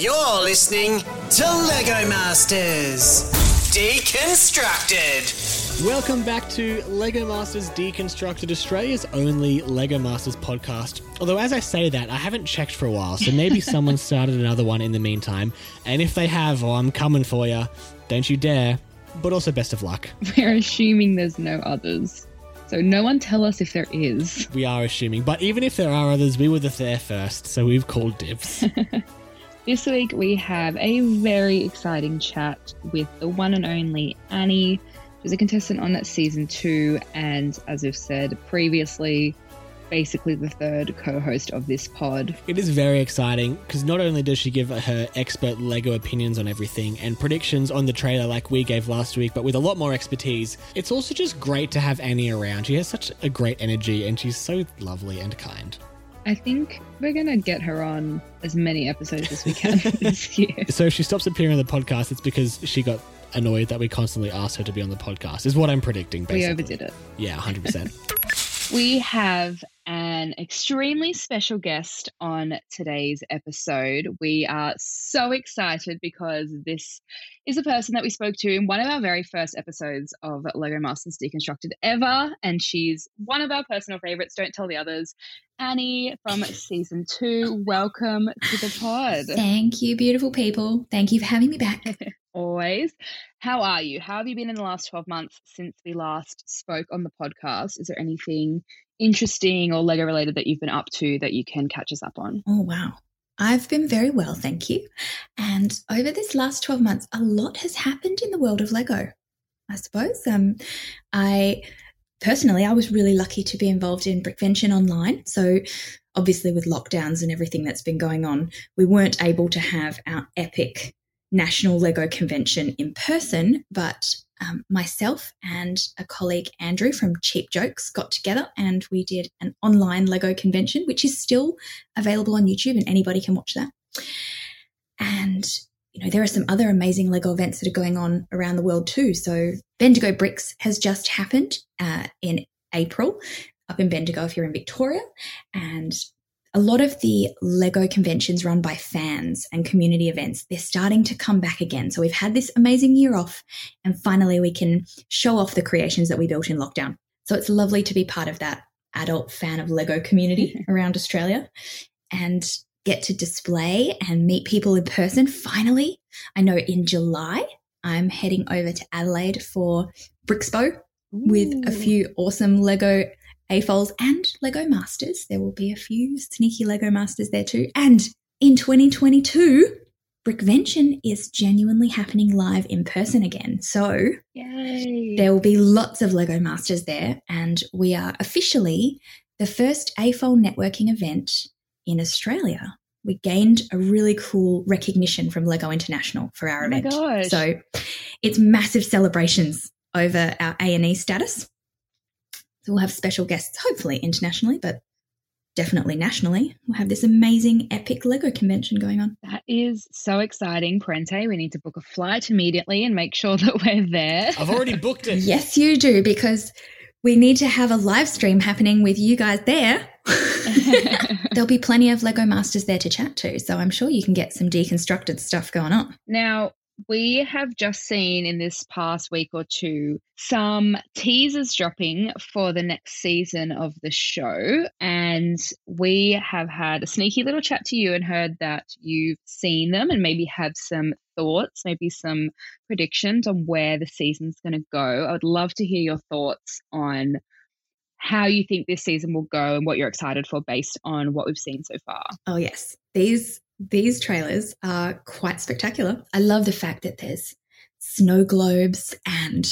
You're listening to Lego Masters Deconstructed. Welcome back to Lego Masters Deconstructed, Australia's only Lego Masters podcast. Although, as I say that, I haven't checked for a while, so maybe someone started another one in the meantime. And if they have, oh, I'm coming for you. Don't you dare. But also, best of luck. We're assuming there's no others. So no one tell us if there is. We are assuming. But even if there are others, we were the there first, so we've called dibs. This week we have a very exciting chat with the one and only Annie. She's a contestant on that season two, and as I've said previously, basically the third co-host of this pod. It is very exciting because not only does she give her expert Lego opinions on everything and predictions on the trailer like we gave last week, but with a lot more expertise, it's also just great to have Annie around. She has such a great energy and she's so lovely and kind. I think we're gonna get her on as many episodes as we can this year. So if she stops appearing on the podcast, it's because she got annoyed that we constantly asked her to be on the podcast, is what I'm predicting, basically. We overdid it. Yeah, 100%. We have an extremely special guest on today's episode. We are so excited because this is a person that we spoke to in one of our very first episodes of Lego Masters Deconstructed ever. And she's one of our personal favorites. Don't tell the others. Annie from season two. Welcome to the pod. Thank you, beautiful people. Thank you for having me back. Always. How are you? How have you been in the last 12 months since we last spoke on the podcast? Is there anything interesting or Lego related that you've been up to that you can catch us up on? Oh, wow. I've been very well, thank you. And over this last 12 months, a lot has happened in the world of Lego, I suppose. Um, I personally, I was really lucky to be involved in Brickvention Online. So, obviously, with lockdowns and everything that's been going on, we weren't able to have our epic national Lego convention in person, but um, myself and a colleague, Andrew from Cheap Jokes, got together and we did an online Lego convention, which is still available on YouTube and anybody can watch that. And, you know, there are some other amazing Lego events that are going on around the world too. So, Bendigo Bricks has just happened uh, in April up in Bendigo if you're in Victoria. And a lot of the Lego conventions run by fans and community events, they're starting to come back again. So we've had this amazing year off and finally we can show off the creations that we built in lockdown. So it's lovely to be part of that adult fan of Lego community around Australia and get to display and meet people in person. Finally, I know in July, I'm heading over to Adelaide for Brixpo with a few awesome Lego AFOLs and Lego Masters. There will be a few sneaky Lego Masters there too. And in 2022, Brickvention is genuinely happening live in person again. So Yay. there will be lots of Lego Masters there. And we are officially the first AFOL networking event in Australia. We gained a really cool recognition from Lego International for our Oh event. So it's massive celebrations over our A&E status. So we'll have special guests, hopefully internationally, but definitely nationally. We'll have this amazing epic Lego convention going on. That is so exciting, Parente. We need to book a flight immediately and make sure that we're there. I've already booked it. Yes, you do, because we need to have a live stream happening with you guys there. There'll be plenty of Lego Masters there to chat to, so I'm sure you can get some deconstructed stuff going on. Now, we have just seen in this past week or two some teasers dropping for the next season of the show. And we have had a sneaky little chat to you and heard that you've seen them and maybe have some thoughts, maybe some predictions on where the season's going to go. I would love to hear your thoughts on how you think this season will go and what you're excited for based on what we've seen so far. Oh yes, these these trailers are quite spectacular. I love the fact that there's snow globes and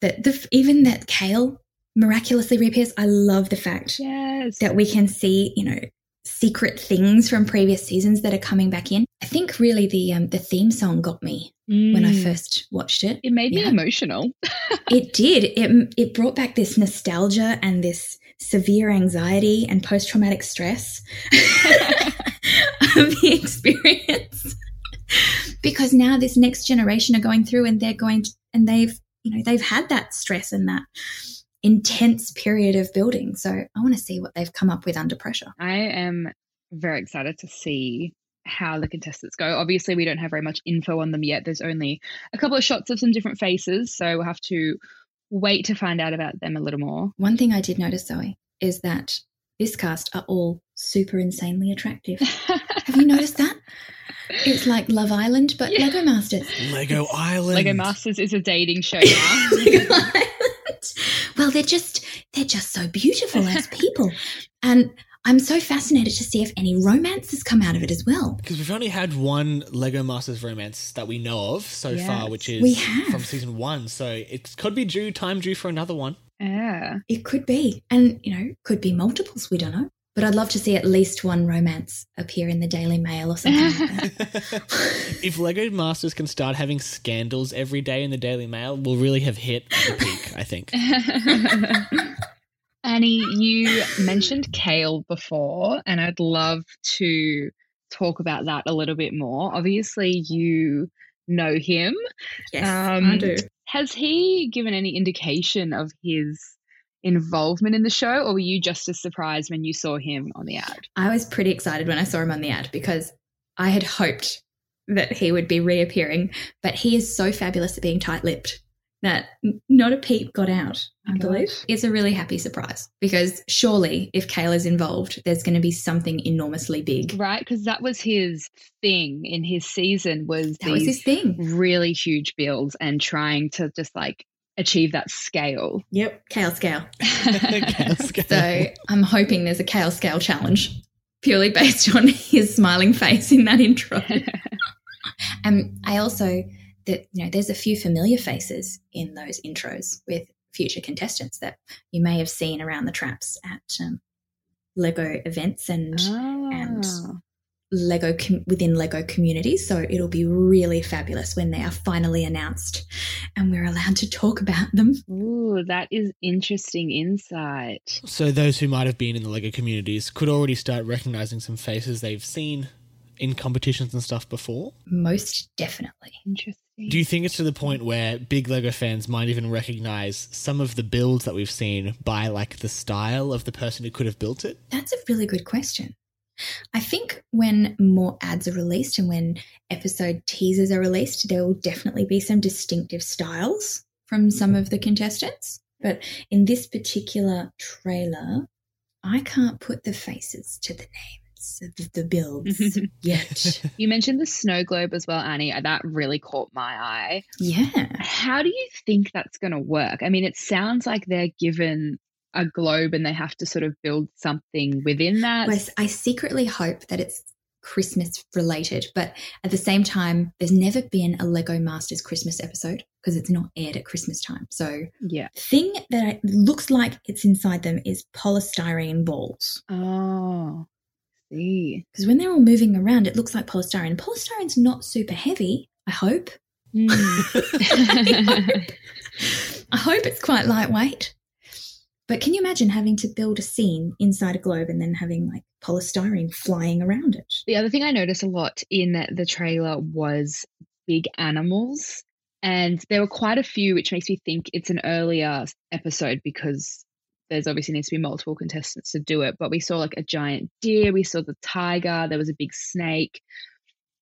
that the even that kale miraculously reappears. I love the fact Yes. that we can see, you know, secret things from previous seasons that are coming back in. I think really the um, the theme song got me when I Mm. first watched it. It made me emotional. It did. It it brought back this nostalgia and this severe anxiety and post traumatic stress of the experience. because now this next generation are going through and they're going to, and they've you know they've had that stress and that intense period of building. So I want to see what they've come up with under pressure. I am very excited to see how the contestants go. Obviously, we don't have very much info on them yet. There's only a couple of shots of some different faces, so we'll have to wait to find out about them a little more. One thing I did notice, Zoe, is that this cast are all super insanely attractive. Have you noticed that? It's like Love Island, but Yeah. Lego Masters. Lego Island. Lego Masters is a dating show now. Lego Island. Well, they're just they're just so beautiful as people, and I'm so fascinated to see if any romance has come out of it as well. Because we've only had one Lego Masters romance that we know of so Yes. far, which is from season one. So it could be due time due for another one. yeah. It could be, and you know, could be multiples. We don't know, but I'd love to see at least one romance appear in the Daily Mail or something like if Lego Masters can start having scandals every day in the Daily Mail, we'll really have hit the peak, I think. Annie, you mentioned Kale before, and I'd love to talk about that a little bit more. Obviously, you know him. Yes, Um, I do. Has he given any indication of his involvement in the show, or were you just as surprised when you saw him on the ad? I was pretty excited when I saw him on the ad because I had hoped that he would be reappearing, but he is so fabulous at being tight lipped that not a peep got out, I Oh, believe. gosh. It's a really happy surprise because surely if Kale's involved, there's going to be something enormously big. Right, because that was his thing in his season was That was his thing. really huge builds and trying to just like achieve that scale. Yep. Kale scale. Kale scale. So I'm hoping there's a Kale scale challenge purely based on his smiling face in that intro. And um, I also that you know there's a few familiar faces in those intros with future contestants that you may have seen around the traps at um, Lego events and and Ah. Lego com- within Lego communities. So it'll be really fabulous when they are finally announced and we're allowed to talk about them. Ooh, that is interesting insight. So those who might have been in the Lego communities could already start recognizing some faces they've seen in competitions and stuff before. Most definitely. Interesting. Do you think it's to the point where big Lego fans might even recognize some of the builds that we've seen by like the style of the person who could have built it? That's a really good question. I think when more ads are released and when episode teasers are released, there will definitely be some distinctive styles from some of the contestants. But in this particular trailer, I can't put the faces to the names the builds yet. You mentioned the snow globe as well, Annie. That really caught my eye. yeah. How do you think that's going to work? I mean, it sounds like they're given a globe and they have to sort of build something within that. Well, I secretly hope that it's Christmas related, but at the same time, there's never been a Lego Masters Christmas episode because it's not aired at Christmas time. So Yeah. thing that looks like it's inside them is polystyrene balls. Oh, see. Because when they're all moving around, it looks like polystyrene. Polystyrene's not super heavy, I hope. Mm. I hope it's quite lightweight. But can you imagine having to build a scene inside a globe and then having like polystyrene flying around it? the other thing I noticed a lot in the trailer was big animals. And there were quite a few, which makes me think it's an earlier episode because there's obviously needs to be multiple contestants to do it. But we saw like a giant deer, we saw the tiger, there was a big snake.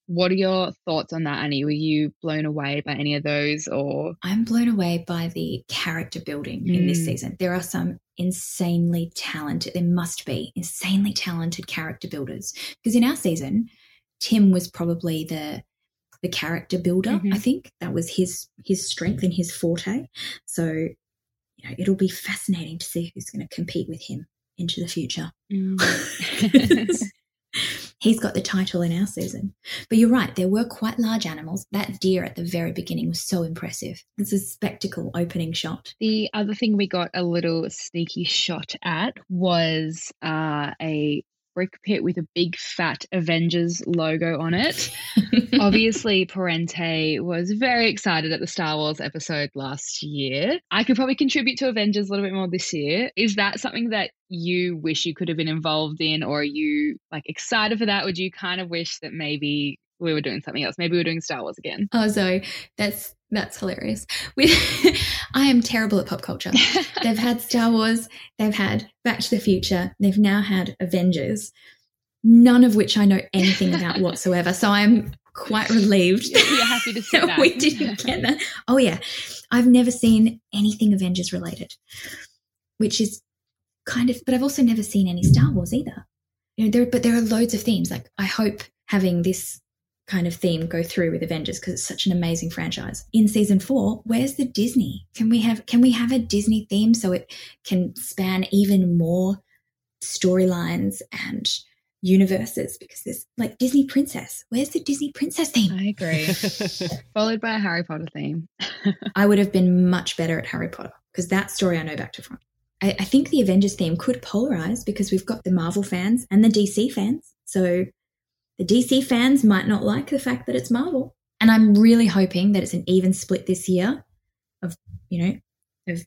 What are your thoughts on that, Annie? Were you blown away by any of those or I'm blown away by the character building in this Mm. season. There are some insanely talented, there must be insanely talented character builders. Because in our season, Tim was probably the the character builder, Mhm. I think. That was his his strength and his forte. So, you know, it'll be fascinating to see who's going to compete with him into the future. Mm. He's got the title in our season. But you're right, there were quite large animals. That deer at the very beginning was so impressive. It's a spectacle opening shot. The other thing we got a little sneaky shot at was uh, a brick pit with a big fat Avengers logo on it. Obviously, Parente was very excited at the Star Wars episode last year. I could probably contribute to Avengers a little bit more this year. Is that something that you wish you could have been involved in, or are you like excited for that? Would you kind of wish that maybe we were doing something else? Maybe we are doing Star Wars again. Oh, Zoe, that's that's hilarious. We, I am terrible at pop culture. they've had Star Wars, they've had Back to the Future, they've now had Avengers, none of which I know anything about whatsoever. So I'm quite relieved. You're happy to see that. we didn't get that. Oh, yeah. I've never seen anything Avengers related, which is kind of, but I've also never seen any Star Wars either. You know, there, but there are loads of themes. Like, I hope having this kind of theme go through with Avengers because it's such an amazing franchise. In season 4, where's the Disney? Can we have can we have a Disney theme so it can span even more storylines and universes because there's like Disney princess. Where's the Disney princess theme? I agree. Followed by a Harry Potter theme. I would have been much better at Harry Potter because that story I know back to front. I, I think the Avengers theme could polarize because we've got the Marvel fans and the DC fans. So the DC fans might not like the fact that it's Marvel. And I'm really hoping that it's an even split this year of, you know, of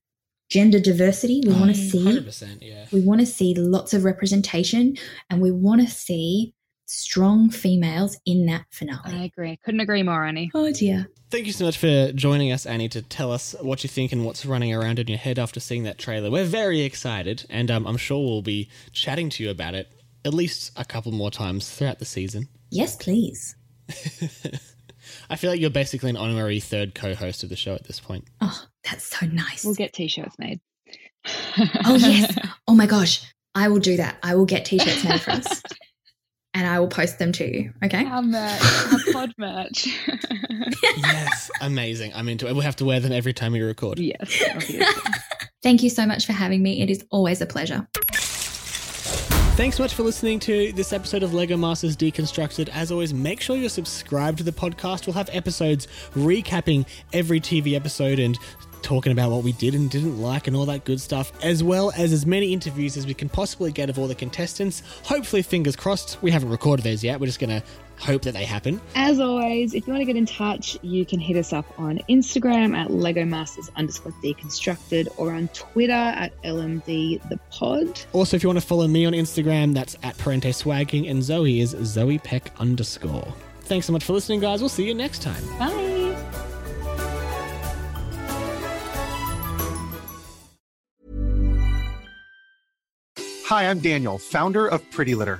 gender diversity. We want to see 100%, yeah. we want to see lots of representation and we want to see strong females in that finale. I agree. Couldn't agree more, Annie. Oh dear. Thank you so much for joining us, Annie, to tell us what you think and what's running around in your head after seeing that trailer. We're very excited, and um, I'm sure we'll be chatting to you about it at least a couple more times throughout the season. Yes, please. I feel like you're basically an honorary third co-host of the show at this point. Oh, that's so nice. We'll get t-shirts made. oh yes. Oh my gosh. I will do that. I will get t-shirts made for us. and I will post them to you. Okay. Our merch, our pod merch. yes, amazing. I'm into it. We'll have to wear them every time we record. yes. Thank you so much for having me. It is always a pleasure. Thanks so much for listening to this episode of Lego Masters Deconstructed. As always, make sure you're subscribed to the podcast. We'll have episodes recapping every TV episode and talking about what we did and didn't like and all that good stuff, as well as as many interviews as we can possibly get of all the contestants. Hopefully, fingers crossed. We haven't recorded those yet. We're just going to hope that they happen. As always, if you want to get in touch, you can hit us up on Instagram at Lego Masters underscore deconstructed or on Twitter at LMD the pod. Also, if you want to follow me on Instagram, that's at Parente Swagging, and Zoe is Zoe Peck underscore. Thanks so much for listening, guys. We'll see you next time. Bye. Hi, I'm Daniel, founder of Pretty Litter.